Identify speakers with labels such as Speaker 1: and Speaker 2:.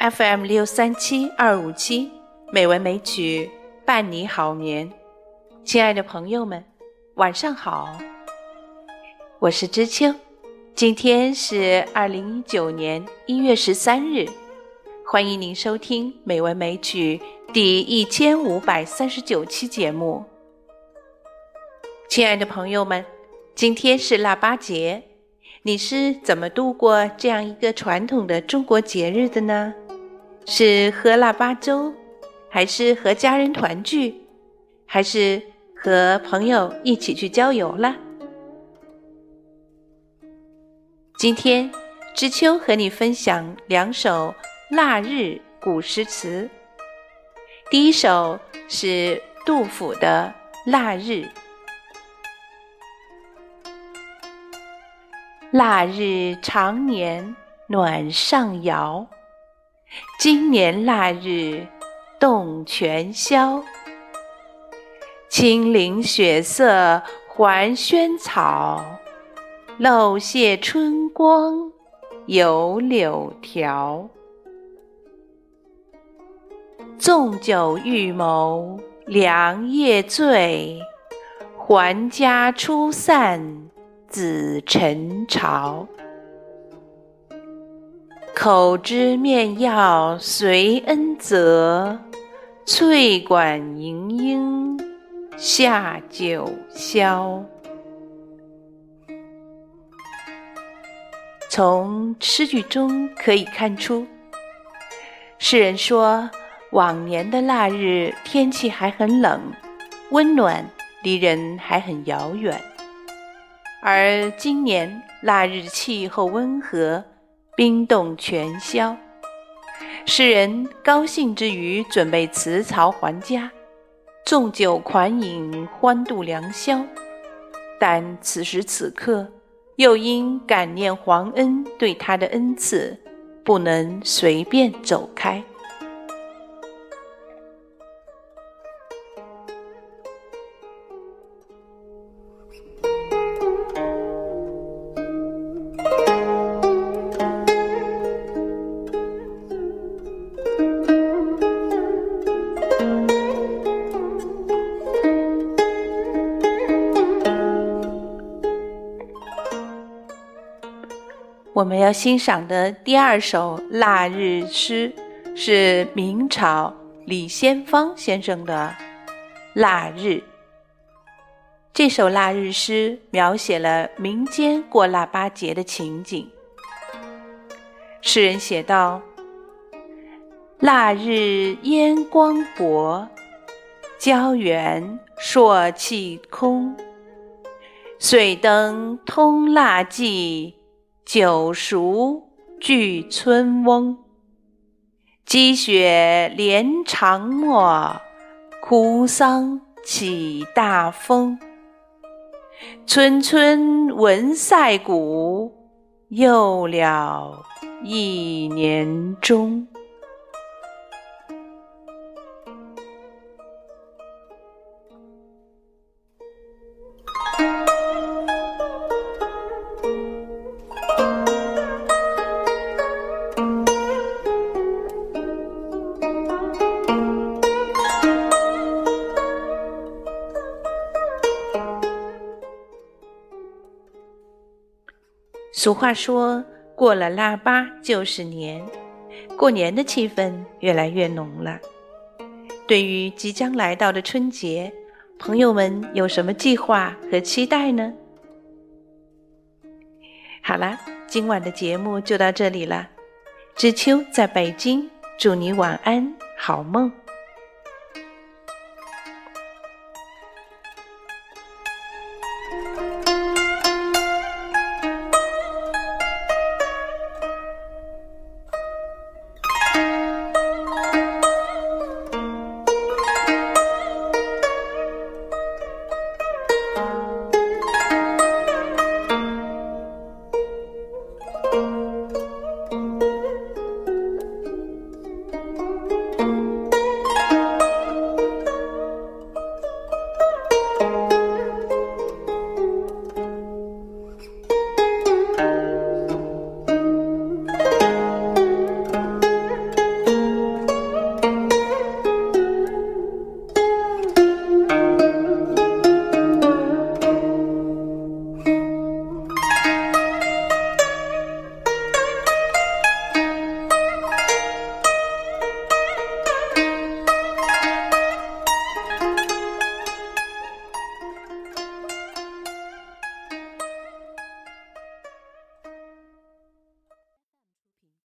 Speaker 1: FM 六三七二五七，美文美曲伴你好眠。亲爱的朋友们，晚上好，我是知秋。今天是二零一九年一月十三日，欢迎您收听《美文美曲》第一千五百三十九期节目。亲爱的朋友们，今天是腊八节，你是怎么度过这样一个传统的中国节日的呢？是喝腊八粥，还是和家人团聚，还是和朋友一起去郊游了？今天知秋和你分享两首腊日古诗词。第一首是杜甫的《腊日》。腊日长年暖上窑。今年腊日动全宵，青林雪色还萱草，漏泄春光有柳条。纵酒欲谋良夜醉，还家初散紫晨朝。口知面要随恩泽，翠管银鹰下九霄。从诗句中可以看出，诗人说往年的腊日天气还很冷，温暖离人还很遥远，而今年腊日气候温和。冰冻全消，诗人高兴之余，准备辞朝还家，纵酒款饮，欢度良宵。但此时此刻，又因感念皇恩对他的恩赐，不能随便走开。我们要欣赏的第二首腊日诗，是明朝李先芳先生的《腊日》。这首腊日诗描写了民间过腊八节的情景。诗人写道：“腊日烟光薄，郊原朔气空。岁灯通腊祭。”酒熟聚村翁，积雪连长陌，枯桑起大风。村村闻赛鼓，又了一年中。俗话说过了腊八就是年，过年的气氛越来越浓了。对于即将来到的春节，朋友们有什么计划和期待呢？好啦，今晚的节目就到这里了。知秋在北京，祝你晚安，好梦。